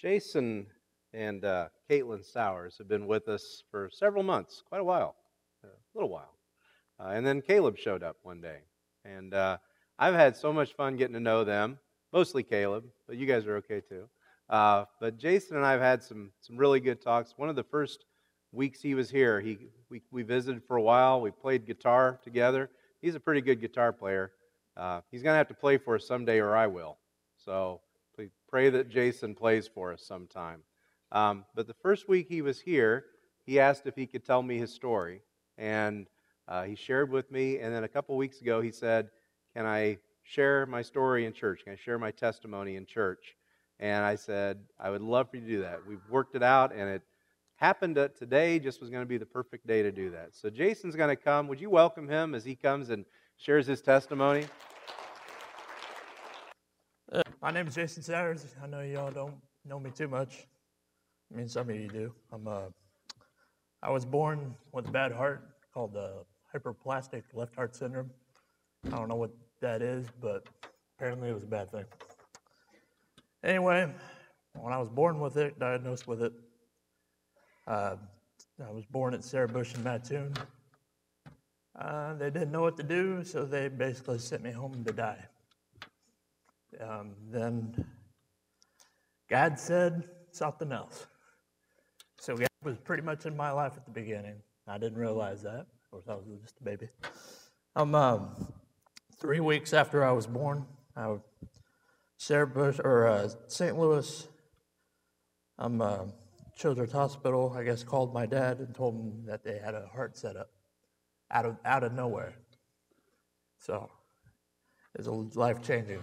Jason and uh, Caitlin Sowers have been with us for several months, quite a while, a little while. Uh, and then Caleb showed up one day. And uh, I've had so much fun getting to know them, mostly Caleb, but you guys are okay too. Uh, but Jason and I have had some, some really good talks. One of the first weeks he was here, he, we, we visited for a while. We played guitar together. He's a pretty good guitar player. Uh, he's going to have to play for us someday, or I will. So please pray that Jason plays for us sometime. Um, but the first week he was here, he asked if he could tell me his story. And uh, he shared with me. And then a couple weeks ago, he said, Can I share my story in church? Can I share my testimony in church? And I said, I would love for you to do that. We've worked it out, and it happened that today just was going to be the perfect day to do that. So Jason's going to come. Would you welcome him as he comes and shares his testimony? My name is Jason Sowers. I know y'all don't know me too much. I mean, some of you do. I'm uh, I was born with a bad heart called uh, hyperplastic left heart syndrome. I don't know what that is, but apparently it was a bad thing. Anyway, when I was born with it, diagnosed with it, uh, I was born at Sarah Bush in Mattoon. Uh, they didn't know what to do, so they basically sent me home to die. Um, then God said something else. So God was pretty much in my life at the beginning. I didn't realize that. Of course, I was just a baby. Um, um three weeks after I was born, I Sarah Bush or uh, St. Louis um, uh, Children's Hospital, I guess, called my dad and told him that they had a heart set up out of out of nowhere. So it was life changing.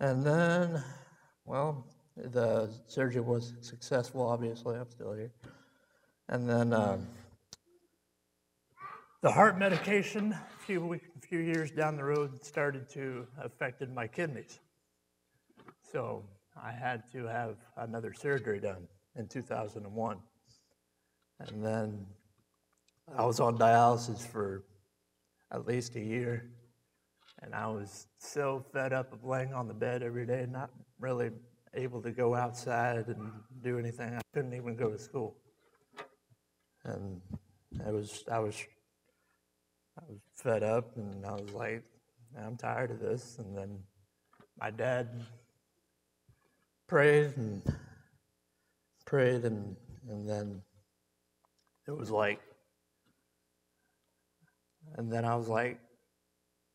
And then, well, the surgery was successful. Obviously, I'm still here. And then um, the heart medication, a few weeks, a few years down the road, started to affected my kidneys. So I had to have another surgery done in 2001. And then I was on dialysis for at least a year. And I was so fed up of laying on the bed every day, not really able to go outside and do anything. I couldn't even go to school. And I was, I was I was fed up and I was like, I'm tired of this. And then my dad prayed and prayed, and, and then it was like, and then I was like,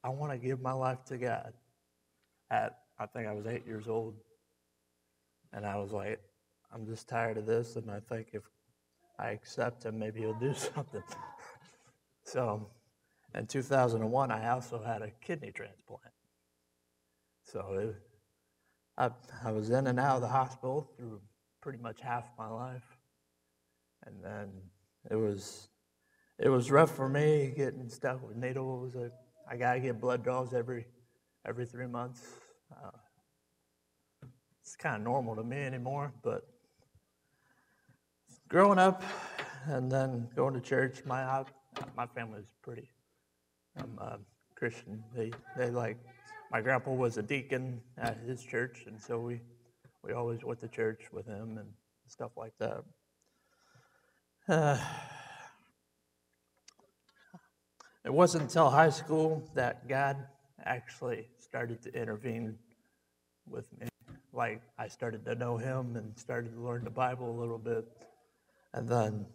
I want to give my life to God. At I think I was eight years old, and I was like, I'm just tired of this, and I think if I accept Him, maybe He'll do something. so in 2001, I also had a kidney transplant. So it, I, I was in and out of the hospital through pretty much half my life. And then it was it was rough for me getting stuck with needles. I got to get blood draws every every three months. Uh, it's kind of normal to me anymore, but growing up and then going to church, my my family is pretty I'm Christian. They they like my grandpa was a deacon at his church, and so we we always went to church with him and stuff like that. Uh, it wasn't until high school that God actually started to intervene with me. Like I started to know Him and started to learn the Bible a little bit, and then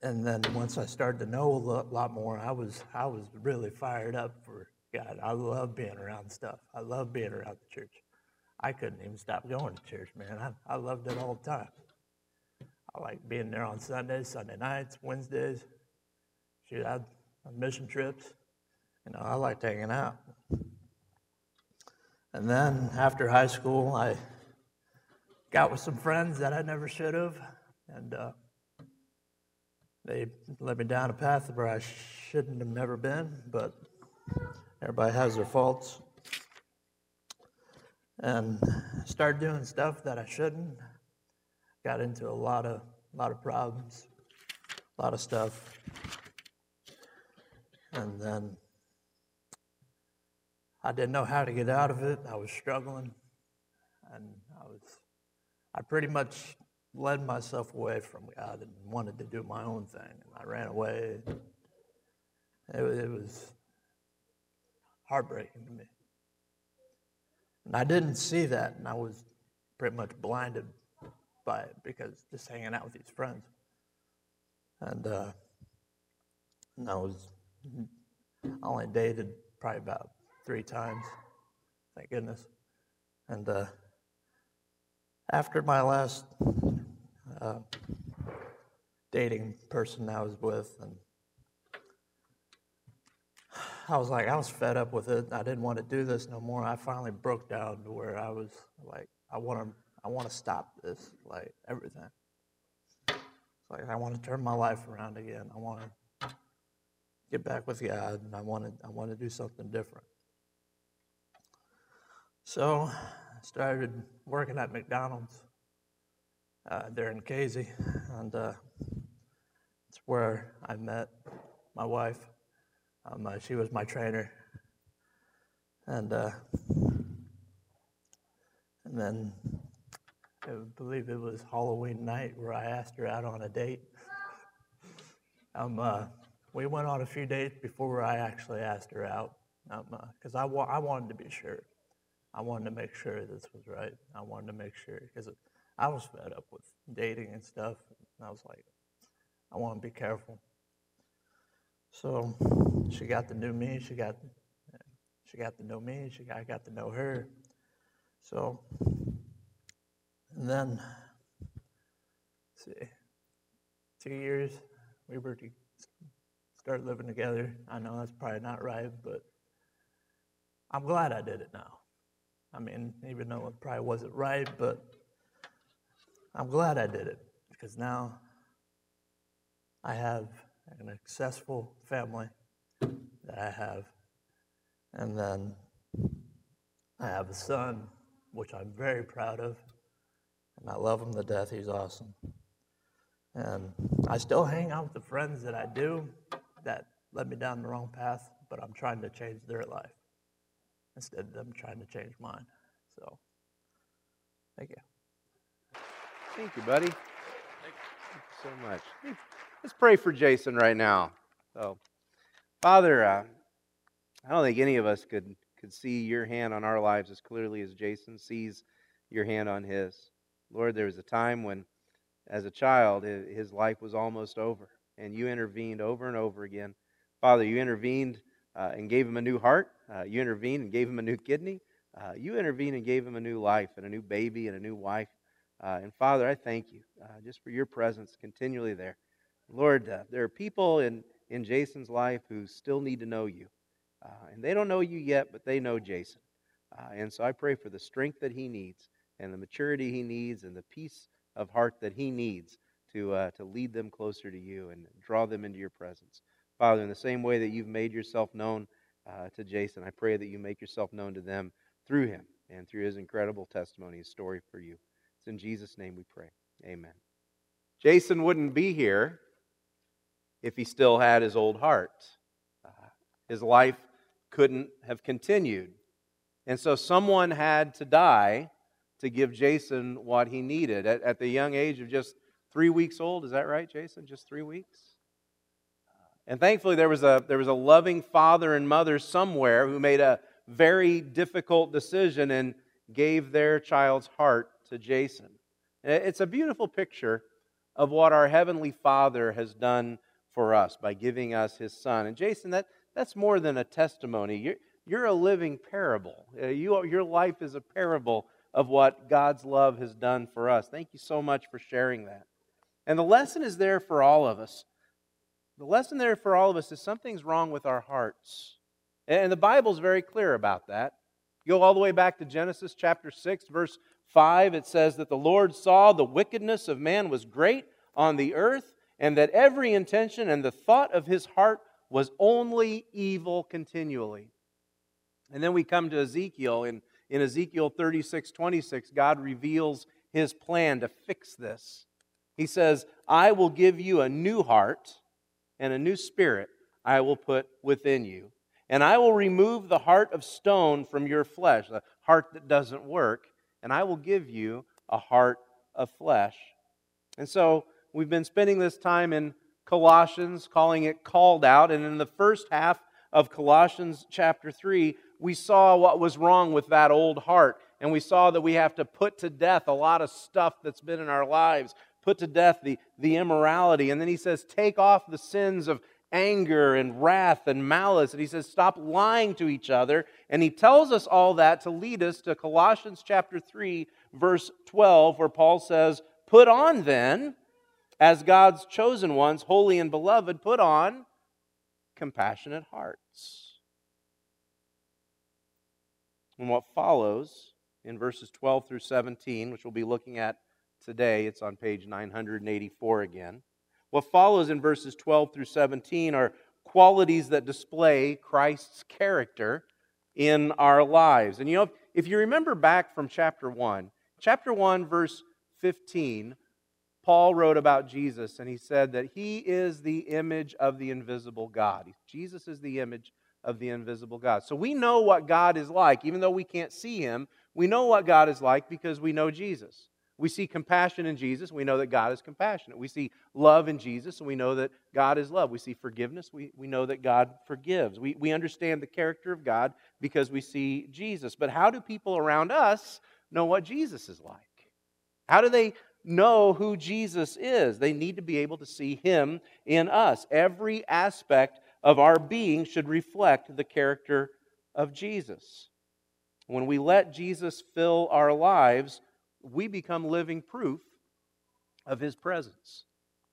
and then once I started to know a lot more, I was I was really fired up for God. I love being around stuff. I love being around the church. I couldn't even stop going to church, man. I, I loved it all the time. I like being there on Sundays, Sunday nights, Wednesdays. Shoot, I on mission trips. You know, I liked hanging out. And then after high school, I got with some friends that I never should have, and. Uh, they led me down a path where I shouldn't have never been, but everybody has their faults. And started doing stuff that I shouldn't. Got into a lot of a lot of problems, a lot of stuff. And then I didn't know how to get out of it. I was struggling. and I was, I pretty much led myself away from God and wanted to do my own thing, and I ran away. It, it was heartbreaking to me. And I didn't see that, and I was pretty much blinded by it because just hanging out with these friends. And, uh, and I was, I only dated probably about three times, thank goodness. And uh, after my last uh, dating person I was with, and I was like, I was fed up with it. I didn't want to do this no more. I finally broke down to where I was like, I want to, I want to stop this, like everything. It's like I want to turn my life around again. I want to get back with God, and I want to, I want to do something different. So I started working at McDonald's uh, there in Casey, and uh, it's where I met my wife. Um, uh, she was my trainer, and uh, and then I believe it was Halloween night where I asked her out on a date. um, uh, we went on a few dates before I actually asked her out, because um, I, wa- I wanted to be sure. I wanted to make sure this was right. I wanted to make sure because I was fed up with dating and stuff. And I was like, I want to be careful. So she got to know me. She got she got to know me. She got, I got to know her. So and then see, two years we were to start living together. I know that's probably not right, but I'm glad I did it now. I mean, even though it probably wasn't right, but I'm glad I did it because now I have an successful family that I have. And then I have a son, which I'm very proud of. And I love him to death. He's awesome. And I still hang out with the friends that I do that led me down the wrong path, but I'm trying to change their life instead of them trying to change mine. So, thank you. Thank you, buddy. Thank you so much. Let's pray for Jason right now. So, Father, uh, I don't think any of us could could see your hand on our lives as clearly as Jason sees your hand on his. Lord, there was a time when, as a child, his life was almost over, and you intervened over and over again. Father, you intervened uh, and gave him a new heart. Uh, you intervened and gave him a new kidney. Uh, you intervened and gave him a new life and a new baby and a new wife. Uh, and Father, I thank you uh, just for your presence continually there. Lord, uh, there are people in, in Jason's life who still need to know you. and they don't know you yet, but they know Jason. and so I pray for the strength that he needs and the maturity he needs and the peace of heart that he needs to, uh, to lead them closer to you and draw them into your presence. Father, in the same way that you've made yourself known uh, to Jason, I pray that you make yourself known to them through him and through his incredible testimony, his story for you. It's in Jesus' name we pray. Amen. Jason wouldn't be here if he still had his old heart. Uh, his life couldn't have continued. And so someone had to die to give Jason what he needed at, at the young age of just three weeks old. Is that right, Jason? Just three weeks? And thankfully, there was a, there was a loving father and mother somewhere who made a very difficult decision and gave their child's heart to Jason. It's a beautiful picture of what our Heavenly Father has done for us by giving us His Son. And Jason, that, that's more than a testimony. You're, you're a living parable. Uh, you, your life is a parable of what God's love has done for us. Thank you so much for sharing that. And the lesson is there for all of us. The lesson there for all of us is something's wrong with our hearts. And the Bible's very clear about that. You go all the way back to Genesis chapter 6, verse 5. It says that the Lord saw the wickedness of man was great on the earth, and that every intention and the thought of his heart was only evil continually. And then we come to Ezekiel. In, in Ezekiel 36 26, God reveals his plan to fix this. He says, I will give you a new heart and a new spirit I will put within you. And I will remove the heart of stone from your flesh, the heart that doesn't work, and I will give you a heart of flesh. And so we've been spending this time in Colossians, calling it called out. And in the first half of Colossians chapter 3, we saw what was wrong with that old heart. And we saw that we have to put to death a lot of stuff that's been in our lives, put to death the, the immorality. And then he says, take off the sins of anger and wrath and malice. And he says, stop lying to each other. And he tells us all that to lead us to Colossians chapter 3, verse 12, where Paul says, Put on then, as God's chosen ones, holy and beloved, put on compassionate hearts. And what follows in verses 12 through 17, which we'll be looking at today, it's on page 984 again. What follows in verses 12 through 17 are qualities that display Christ's character in our lives. And you know, if you remember back from chapter 1, chapter 1, verse 15, Paul wrote about Jesus and he said that he is the image of the invisible God. Jesus is the image of the invisible God. So we know what God is like, even though we can't see him. We know what God is like because we know Jesus. We see compassion in Jesus. We know that God is compassionate. We see love in Jesus, and we know that God is love. We see forgiveness. We, we know that God forgives. We, we understand the character of God because we see Jesus. But how do people around us know what Jesus is like? How do they know who Jesus is? They need to be able to see Him in us. Every aspect of our being should reflect the character of Jesus. When we let Jesus fill our lives, we become living proof of his presence.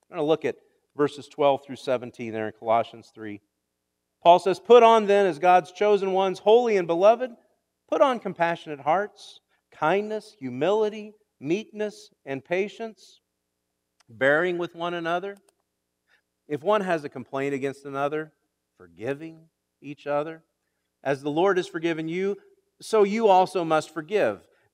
I'm going to look at verses 12 through 17 there in Colossians 3. Paul says, Put on then, as God's chosen ones, holy and beloved, put on compassionate hearts, kindness, humility, meekness, and patience, bearing with one another. If one has a complaint against another, forgiving each other. As the Lord has forgiven you, so you also must forgive.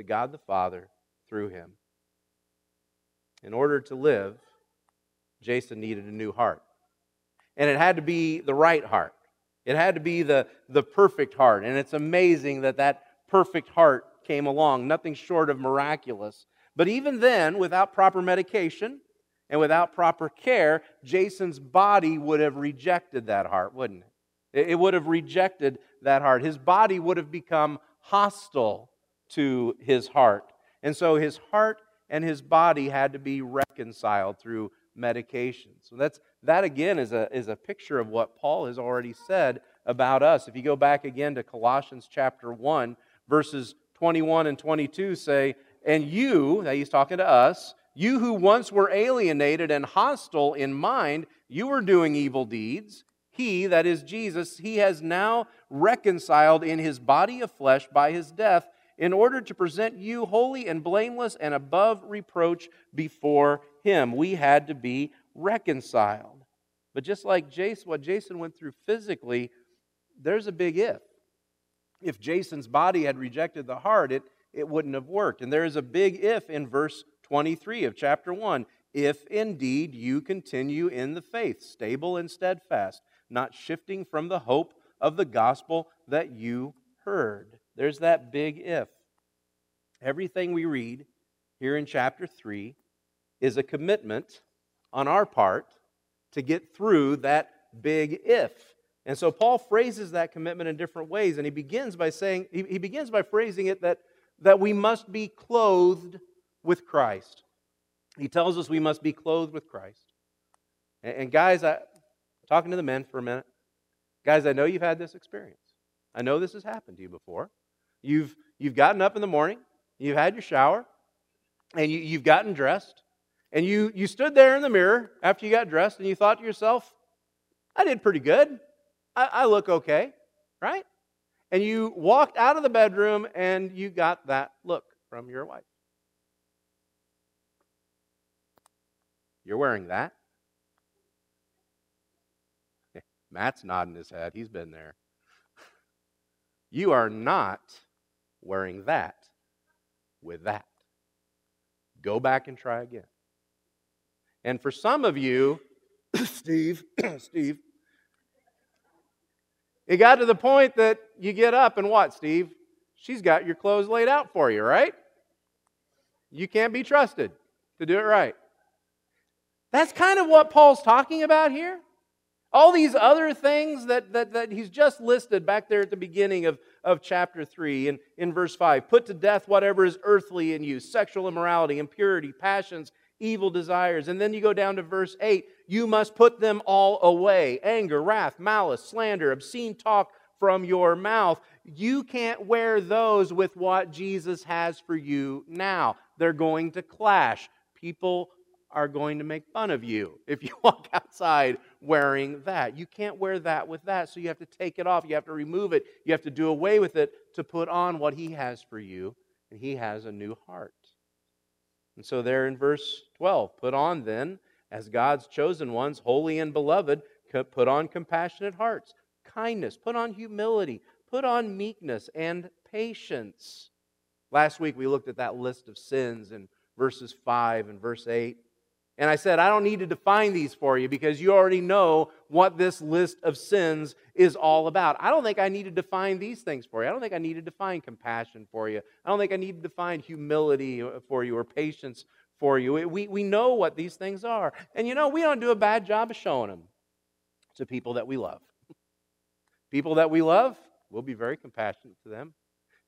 to God the Father through him. In order to live, Jason needed a new heart. And it had to be the right heart. It had to be the, the perfect heart. And it's amazing that that perfect heart came along, nothing short of miraculous. But even then, without proper medication and without proper care, Jason's body would have rejected that heart, wouldn't it? It would have rejected that heart. His body would have become hostile to his heart. And so his heart and his body had to be reconciled through medication. So that's that again is a is a picture of what Paul has already said about us. If you go back again to Colossians chapter 1 verses 21 and 22 say, "And you, that he's talking to us, you who once were alienated and hostile in mind, you were doing evil deeds. He, that is Jesus, he has now reconciled in his body of flesh by his death in order to present you holy and blameless and above reproach before him. We had to be reconciled. But just like Jason, what Jason went through physically, there's a big if. If Jason's body had rejected the heart, it, it wouldn't have worked. And there is a big if in verse 23 of chapter 1. If indeed you continue in the faith, stable and steadfast, not shifting from the hope of the gospel that you heard. There's that big if. Everything we read here in chapter 3 is a commitment on our part to get through that big if. And so Paul phrases that commitment in different ways, and he begins by saying, he, begins by phrasing it that, that we must be clothed with Christ. He tells us we must be clothed with Christ. And, and guys, I, talking to the men for a minute. Guys, I know you've had this experience. I know this has happened to you before. You've, you've gotten up in the morning, you've had your shower, and you, you've gotten dressed, and you, you stood there in the mirror after you got dressed, and you thought to yourself, I did pretty good. I, I look okay, right? And you walked out of the bedroom and you got that look from your wife. You're wearing that? Matt's nodding his head. He's been there. You are not wearing that with that. Go back and try again. And for some of you, Steve, Steve, it got to the point that you get up and what, Steve? She's got your clothes laid out for you, right? You can't be trusted to do it right. That's kind of what Paul's talking about here. All these other things that, that, that he's just listed back there at the beginning of, of chapter 3 in, in verse 5 put to death whatever is earthly in you sexual immorality, impurity, passions, evil desires. And then you go down to verse 8 you must put them all away anger, wrath, malice, slander, obscene talk from your mouth. You can't wear those with what Jesus has for you now. They're going to clash. People are going to make fun of you if you walk outside wearing that. You can't wear that with that, so you have to take it off. You have to remove it. You have to do away with it to put on what He has for you, and He has a new heart. And so, there in verse 12, put on then, as God's chosen ones, holy and beloved, put on compassionate hearts, kindness, put on humility, put on meekness and patience. Last week we looked at that list of sins in verses 5 and verse 8. And I said, I don't need to define these for you because you already know what this list of sins is all about. I don't think I need to define these things for you. I don't think I need to define compassion for you. I don't think I need to define humility uh, for you or patience for you. We, we know what these things are. And you know, we don't do a bad job of showing them to people that we love. People that we love, we'll be very compassionate to them.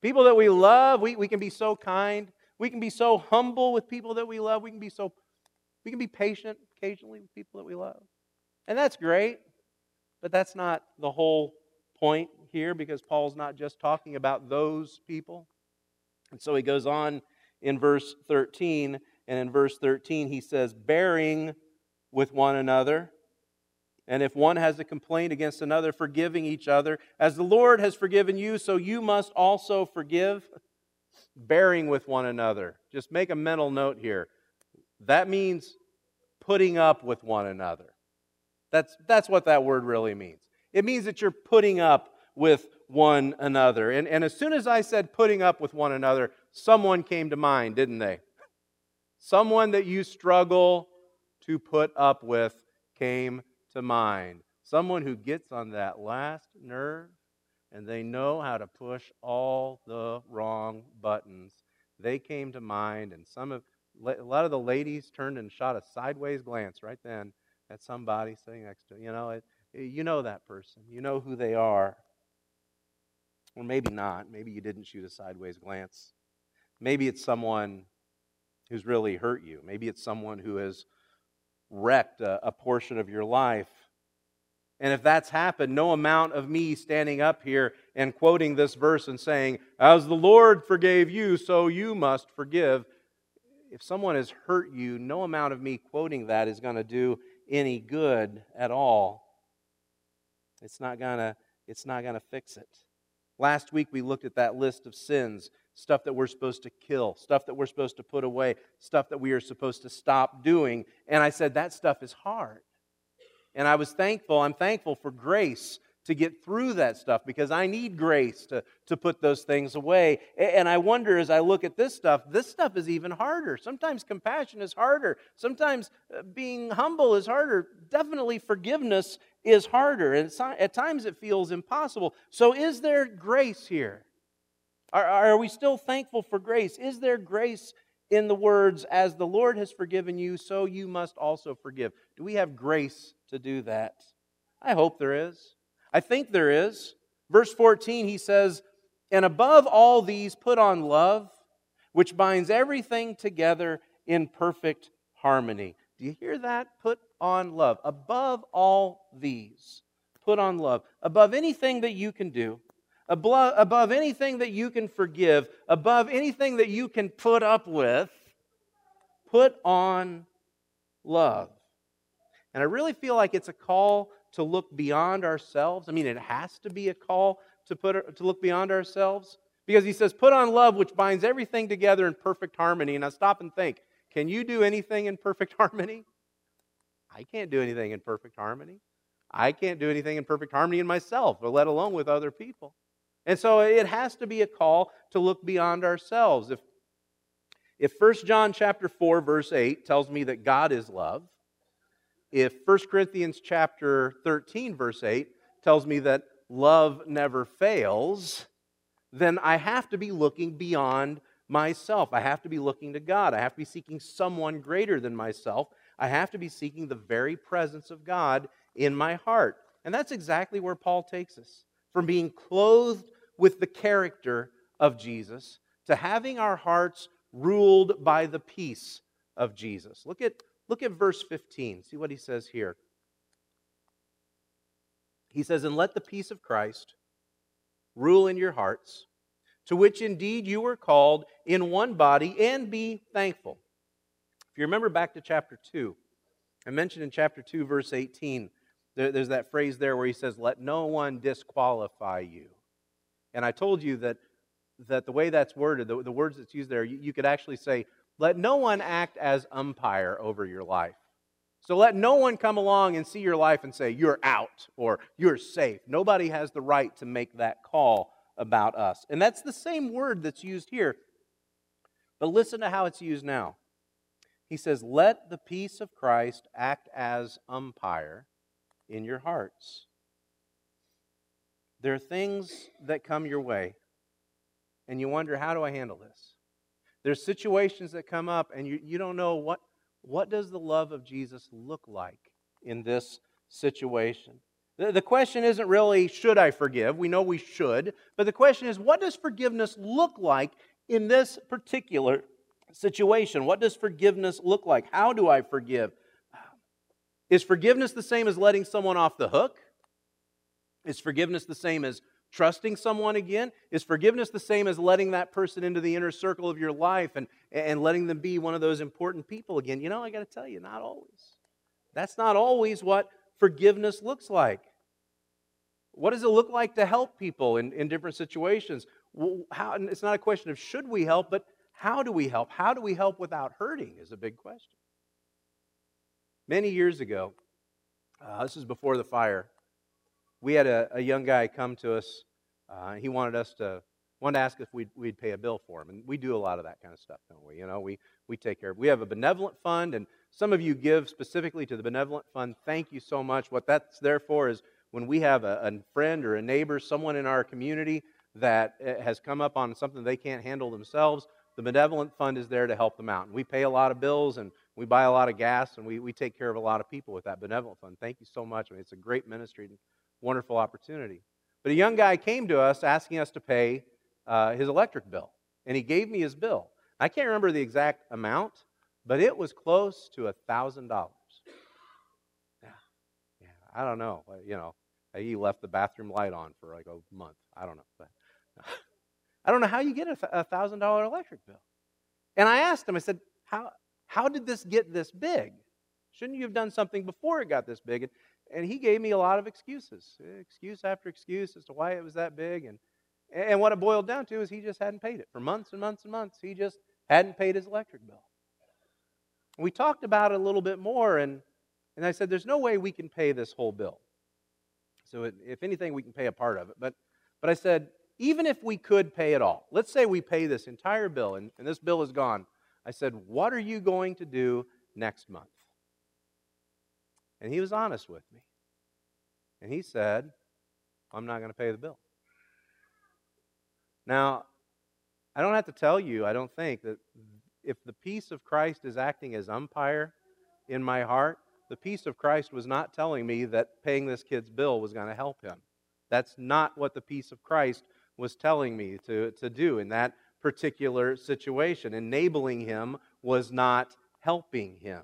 People that we love, we, we can be so kind. We can be so humble with people that we love. We can be so we can be patient occasionally with people that we love. And that's great, but that's not the whole point here because Paul's not just talking about those people. And so he goes on in verse 13, and in verse 13 he says, bearing with one another. And if one has a complaint against another, forgiving each other. As the Lord has forgiven you, so you must also forgive. Bearing with one another. Just make a mental note here. That means putting up with one another. That's, that's what that word really means. It means that you're putting up with one another. And, and as soon as I said putting up with one another, someone came to mind, didn't they? Someone that you struggle to put up with came to mind. Someone who gets on that last nerve and they know how to push all the wrong buttons. They came to mind, and some of a lot of the ladies turned and shot a sideways glance right then at somebody sitting next to you know it, you know that person. You know who they are. Or maybe not. Maybe you didn't shoot a sideways glance. Maybe it's someone who's really hurt you. Maybe it's someone who has wrecked a, a portion of your life. And if that's happened, no amount of me standing up here and quoting this verse and saying, As the Lord forgave you, so you must forgive, if someone has hurt you, no amount of me quoting that is going to do any good at all. It's not going to it's not going to fix it. Last week we looked at that list of sins, stuff that we're supposed to kill, stuff that we're supposed to put away, stuff that we are supposed to stop doing, and I said that stuff is hard. And I was thankful, I'm thankful for grace to get through that stuff because I need grace to, to put those things away. And I wonder as I look at this stuff, this stuff is even harder. Sometimes compassion is harder. Sometimes uh, being humble is harder. Definitely forgiveness is harder. And at times it feels impossible. So, is there grace here? Are, are we still thankful for grace? Is there grace in the words, as the Lord has forgiven you, so you must also forgive? Do we have grace to do that? I hope there is. I think there is. Verse 14, he says, And above all these, put on love, which binds everything together in perfect harmony. Do you hear that? Put on love. Above all these, put on love. Above anything that you can do, above anything that you can forgive, above anything that you can put up with, put on love. And I really feel like it's a call to look beyond ourselves. I mean, it has to be a call to, put, to look beyond ourselves Because he says, put on love, which binds everything together in perfect harmony. And I stop and think, can you do anything in perfect harmony? I can't do anything in perfect harmony. I can't do anything in perfect harmony in myself, let alone with other people. And so it has to be a call to look beyond ourselves. If, if 1 John chapter 4, verse 8 tells me that God is love, if 1 Corinthians chapter 13, verse 8 tells me that love never fails, then I have to be looking beyond myself. I have to be looking to God. I have to be seeking someone greater than myself. I have to be seeking the very presence of God in my heart. And that's exactly where Paul takes us from being clothed with the character of Jesus to having our hearts ruled by the peace of Jesus. Look at, look at verse 15. See what he says here. He says, And let the peace of Christ rule in your hearts, to which indeed you were called in one body, and be thankful. If you remember back to chapter 2, I mentioned in chapter 2, verse 18, there's that phrase there where he says, Let no one disqualify you. And I told you that, that the way that's worded, the, the words that's used there, you, you could actually say, Let no one act as umpire over your life. So let no one come along and see your life and say, You're out or you're safe. Nobody has the right to make that call about us. And that's the same word that's used here. But listen to how it's used now. He says, Let the peace of Christ act as umpire in your hearts. There are things that come your way, and you wonder, how do I handle this? There's situations that come up, and you, you don't know what, what does the love of Jesus look like in this situation. The, the question isn't really, should I forgive? We know we should. But the question is, what does forgiveness look like in this particular situation? What does forgiveness look like? How do I forgive? Is forgiveness the same as letting someone off the hook? Is forgiveness the same as trusting someone again? Is forgiveness the same as letting that person into the inner circle of your life and, and letting them be one of those important people again? You know, I got to tell you, not always. That's not always what forgiveness looks like. What does it look like to help people in, in different situations? How, it's not a question of should we help, but how do we help? How do we help without hurting is a big question. Many years ago, uh, this is before the fire, we had a, a young guy come to us. Uh, he wanted us to wanted to ask if we'd, we'd pay a bill for him, and we do a lot of that kind of stuff, don't we? You know, we we take care of. We have a benevolent fund, and some of you give specifically to the benevolent fund. Thank you so much. What that's there for is when we have a, a friend or a neighbor, someone in our community that eh, has come up on something they can't handle themselves, the benevolent fund is there to help them out. And we pay a lot of bills and we buy a lot of gas and we, we take care of a lot of people with that benevolent fund. Thank you so much. I mean, it's a great ministry wonderful opportunity. But a young guy came to us asking us to pay uh, his electric bill, and he gave me his bill. I can't remember the exact amount, but it was close to a thousand dollars. Yeah, yeah. I don't know. You know, he left the bathroom light on for like a month. I don't know, but I don't know how you get a thousand dollar electric bill. And I asked him. I said, "How how did this get this big? Shouldn't you have done something before it got this big? And, and he gave me a lot of excuses, excuse after excuse as to why it was that big. And, and what it boiled down to is he just hadn't paid it. For months and months and months, he just hadn't paid his electric bill. We talked about it a little bit more, and, and I said, There's no way we can pay this whole bill. So, it, if anything, we can pay a part of it. But, but I said, Even if we could pay it all, let's say we pay this entire bill, and, and this bill is gone I said, What are you going to do next month? And he was honest with me. And he said, I'm not going to pay the bill. Now, I don't have to tell you, I don't think, that if the peace of Christ is acting as umpire in my heart, the peace of Christ was not telling me that paying this kid's bill was going to help him. That's not what the peace of Christ was telling me to, to do in that particular situation. Enabling him was not helping him.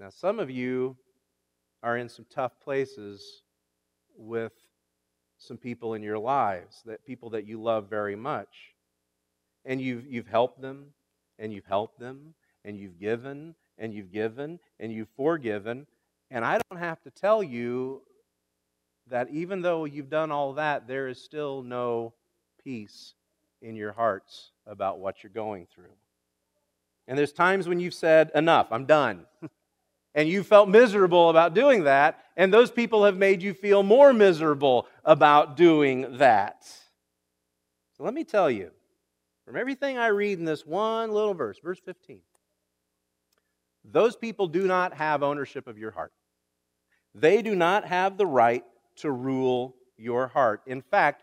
Now, some of you are in some tough places with some people in your lives, that people that you love very much. And you've, you've helped them, and you've helped them, and you've given, and you've given, and you've forgiven. And I don't have to tell you that even though you've done all that, there is still no peace in your hearts about what you're going through. And there's times when you've said, Enough, I'm done. and you felt miserable about doing that, and those people have made you feel more miserable about doing that. So let me tell you, from everything I read in this one little verse, verse 15, those people do not have ownership of your heart. They do not have the right to rule your heart. In fact,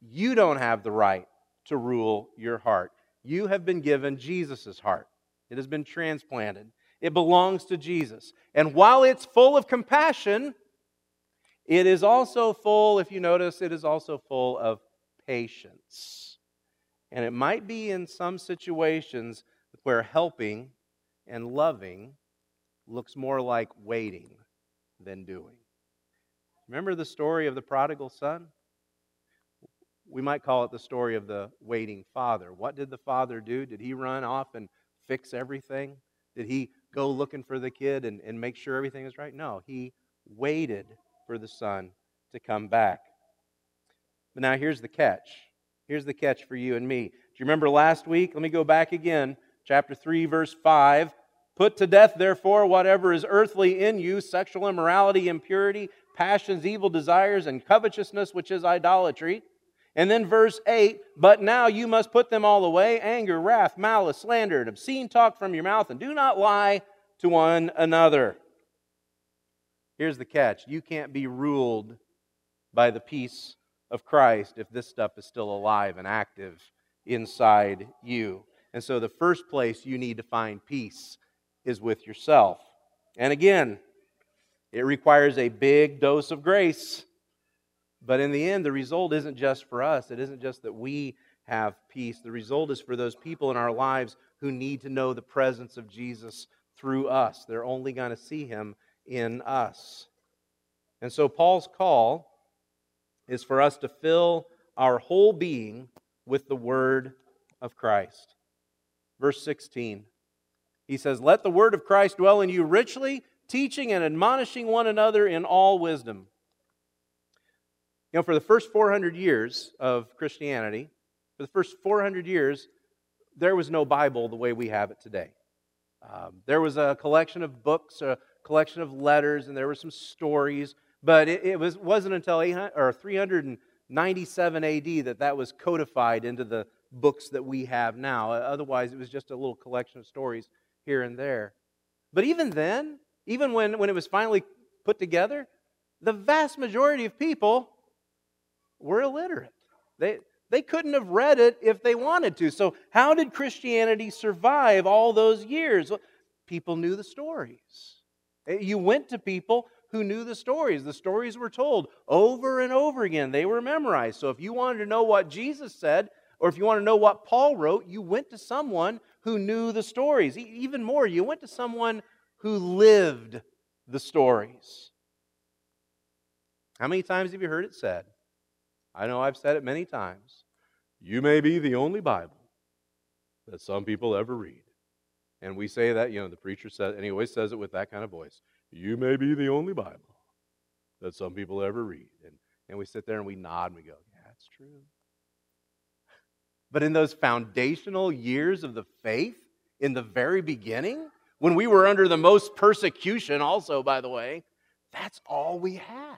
you don't have the right to rule your heart. You have been given Jesus' heart, it has been transplanted. It belongs to Jesus. And while it's full of compassion, it is also full, if you notice, it is also full of patience. And it might be in some situations where helping and loving looks more like waiting than doing. Remember the story of the prodigal son? We might call it the story of the waiting father. What did the father do? Did he run off and fix everything? Did he go looking for the kid and, and make sure everything is right? No, he waited for the son to come back. But now here's the catch. Here's the catch for you and me. Do you remember last week? Let me go back again. Chapter 3, verse 5. Put to death, therefore, whatever is earthly in you sexual immorality, impurity, passions, evil desires, and covetousness, which is idolatry. And then verse 8, but now you must put them all away anger, wrath, malice, slander, and obscene talk from your mouth, and do not lie to one another. Here's the catch you can't be ruled by the peace of Christ if this stuff is still alive and active inside you. And so, the first place you need to find peace is with yourself. And again, it requires a big dose of grace. But in the end, the result isn't just for us. It isn't just that we have peace. The result is for those people in our lives who need to know the presence of Jesus through us. They're only going to see him in us. And so, Paul's call is for us to fill our whole being with the word of Christ. Verse 16 he says, Let the word of Christ dwell in you richly, teaching and admonishing one another in all wisdom. You know, for the first 400 years of Christianity, for the first 400 years, there was no Bible the way we have it today. Um, there was a collection of books, a collection of letters, and there were some stories, but it, it was, wasn't until 800, or 397 AD that that was codified into the books that we have now. Otherwise, it was just a little collection of stories here and there. But even then, even when, when it was finally put together, the vast majority of people were illiterate. They, they couldn't have read it if they wanted to. So, how did Christianity survive all those years? People knew the stories. Eh, you went to people who knew the stories. The stories were told over and over again, they were memorized. So, if you wanted to know what Jesus said, or if you want to know what Paul wrote, you went to someone who knew the stories. Even more, you went to someone who lived the stories. How many times have you heard it said? I know I've said it many times. You may be the only Bible that some people ever read. And we say that, you know, the preacher says, and he always says it with that kind of voice. You may be the only Bible that some people ever read. And, and we sit there and we nod and we go, yeah, that's true. But in those foundational years of the faith, in the very beginning, when we were under the most persecution, also, by the way, that's all we had.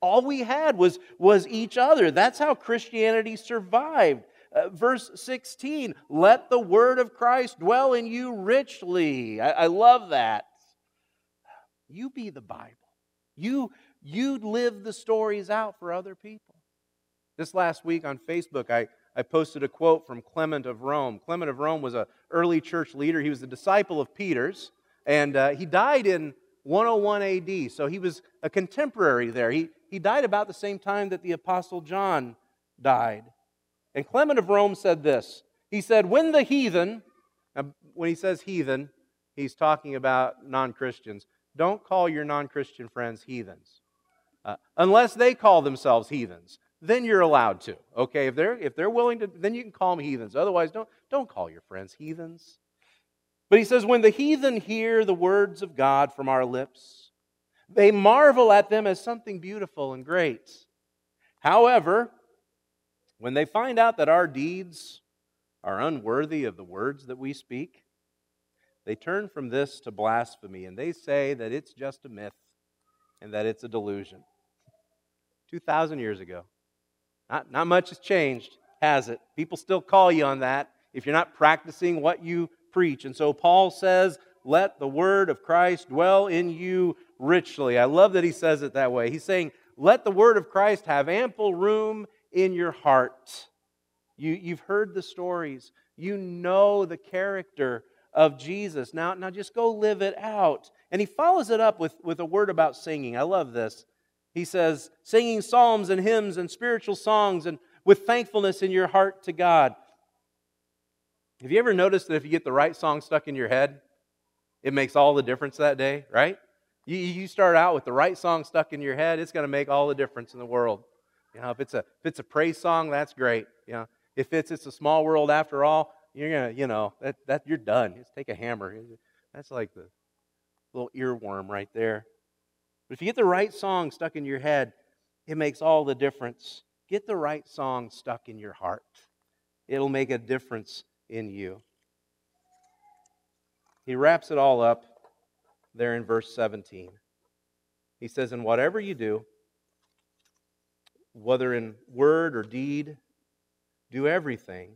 All we had was, was each other. That's how Christianity survived. Uh, verse 16 let the word of Christ dwell in you richly. I, I love that. You be the Bible. You, you live the stories out for other people. This last week on Facebook, I, I posted a quote from Clement of Rome. Clement of Rome was an early church leader. He was a disciple of Peter's, and uh, he died in 101 AD. So he was a contemporary there. He, he died about the same time that the Apostle John died. And Clement of Rome said this He said, When the heathen, when he says heathen, he's talking about non Christians. Don't call your non Christian friends heathens, uh, unless they call themselves heathens then you're allowed to. Okay, if they're if they're willing to, then you can call them heathens. Otherwise, don't don't call your friends heathens. But he says, when the heathen hear the words of God from our lips, they marvel at them as something beautiful and great. However, When they find out that our deeds are unworthy of the words that we speak, they turn from this to blasphemy and they say that it's just a myth and that it's a delusion. 2,000 years ago. Not, not much has changed, has it? People still call you on that if you're not practicing what you preach. And so Paul says, Let the word of Christ dwell in you richly. I love that he says it that way. He's saying, Let the word of Christ have ample room in your heart. You, you've heard the stories, you know the character of Jesus. Now, now just go live it out. And he follows it up with, with a word about singing. I love this. He says, singing psalms and hymns and spiritual songs and with thankfulness in your heart to God. Have you ever noticed that if you get the right song stuck in your head, it makes all the difference that day, right? You, you start out with the right song stuck in your head, it's going to make all the difference in the world. You know, if it's a if it's a praise song, that's great. You know, if it's it's a small world after all, you're gonna, you know, that that you're done. Just take a hammer. That's like the little earworm right there. But if you get the right song stuck in your head, it makes all the difference. Get the right song stuck in your heart. It'll make a difference in you. He wraps it all up there in verse 17. He says, And whatever you do, whether in word or deed, do everything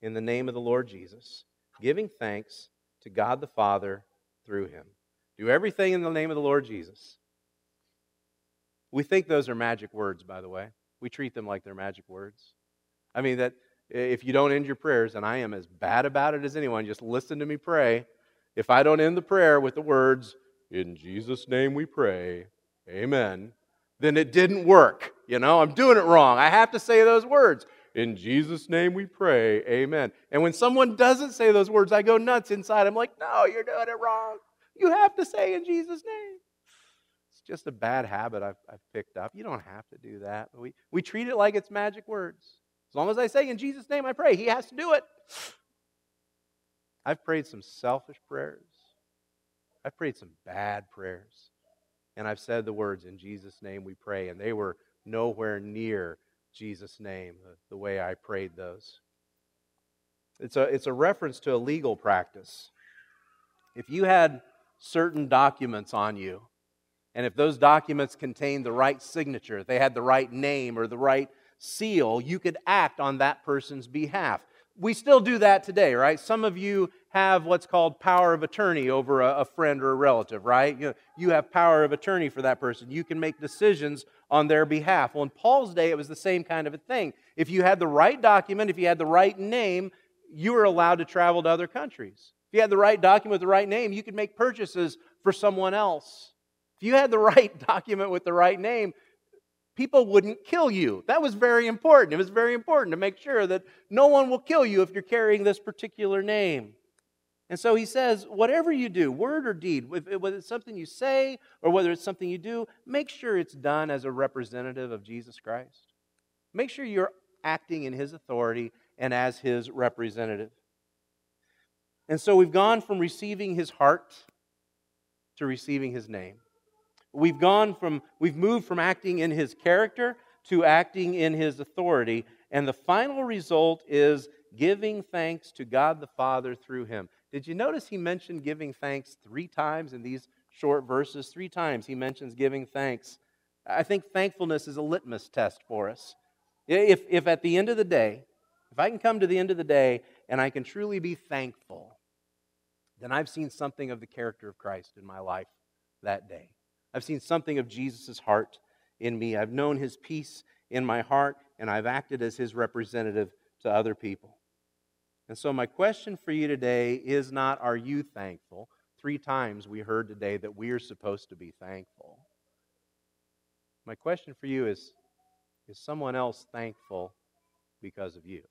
in the name of the Lord Jesus, giving thanks to God the Father through him. Do everything in the name of the Lord Jesus. We think those are magic words, by the way. We treat them like they're magic words. I mean, that if you don't end your prayers, and I am as bad about it as anyone, just listen to me pray. If I don't end the prayer with the words, In Jesus' name we pray, amen, then it didn't work. You know, I'm doing it wrong. I have to say those words. In Jesus' name we pray, amen. And when someone doesn't say those words, I go nuts inside. I'm like, no, you're doing it wrong. You have to say in Jesus' name. It's just a bad habit I've, I've picked up. You don't have to do that. We, we treat it like it's magic words. As long as I say in Jesus' name I pray, He has to do it. I've prayed some selfish prayers. I've prayed some bad prayers. And I've said the words, in Jesus' name we pray, and they were nowhere near Jesus' name, the, way I prayed those. It's a, it's a reference to a legal practice. If you had certain documents on you, and if those documents contained the right signature, if they had the right name or the right seal, you could act on that person's behalf. We still do that today, right? Some of you have what's called power of attorney over a, a friend or a relative, right? You, you have power of attorney for that person. You can make decisions on their behalf. Well, in Paul's day, it was the same kind of a thing. If you had the right document, if you had the right name, you were allowed to travel to other countries. If you had the right document with the right name, you could make purchases for someone else. If you had the right document with the right name, people wouldn't kill you. That was very important. It was very important to make sure that no one will kill you if you're carrying this particular name. And so he says, whatever you do, word or deed, whether it's something you say or whether it's something you do, make sure it's done as a representative of Jesus Christ. Make sure you're acting in his authority and as his representative. And so we've gone from receiving his heart to receiving his name. We've gone from, we've moved from acting in his character to acting in his authority. And the final result is giving thanks to God the Father through him. Did you notice he mentioned giving thanks three times in these short verses? Three times he mentions giving thanks. I think thankfulness is a litmus test for us. If, if at the end of the day, if I can come to the end of the day and I can truly be thankful, then I've seen something of the character of Christ in my life that day. I've seen something of Jesus' heart in me. I've known his peace in my heart, and I've acted as his representative to other people. And so, my question for you today is not, Are you thankful? Three times we heard today that we are supposed to be thankful. My question for you is Is someone else thankful because of you?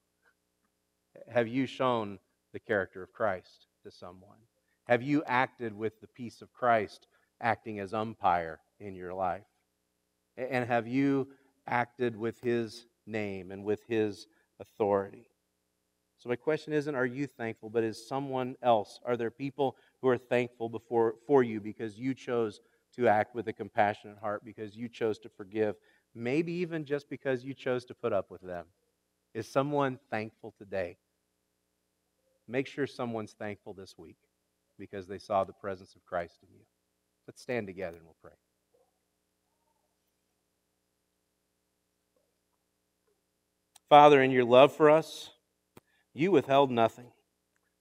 Have you shown the character of Christ to someone? Have you acted with the peace of Christ acting as umpire in your life? And have you acted with his name and with his authority? So, my question isn't, are you thankful, but is someone else? Are there people who are thankful before, for you because you chose to act with a compassionate heart, because you chose to forgive, maybe even just because you chose to put up with them? Is someone thankful today? Make sure someone's thankful this week because they saw the presence of Christ in you. Let's stand together and we'll pray. Father, in your love for us, you withheld nothing,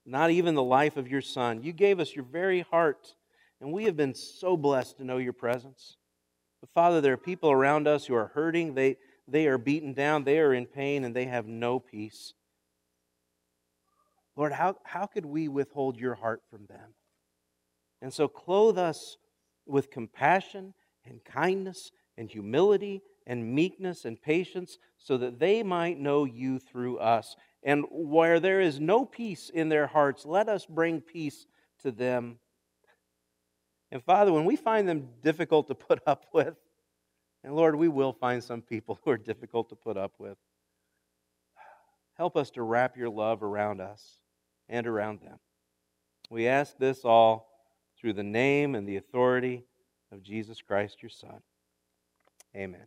not even the life of your Son. You gave us your very heart, and we have been so blessed to know your presence. But Father, there are people around us who are hurting. They, they are beaten down, they are in pain, and they have no peace. Lord, how, how could we withhold your heart from them? And so clothe us with compassion and kindness and humility and meekness and patience so that they might know you through us. And where there is no peace in their hearts, let us bring peace to them. And Father, when we find them difficult to put up with, and Lord, we will find some people who are difficult to put up with, help us to wrap your love around us and around them. We ask this all through the name and the authority of Jesus Christ, your Son. Amen.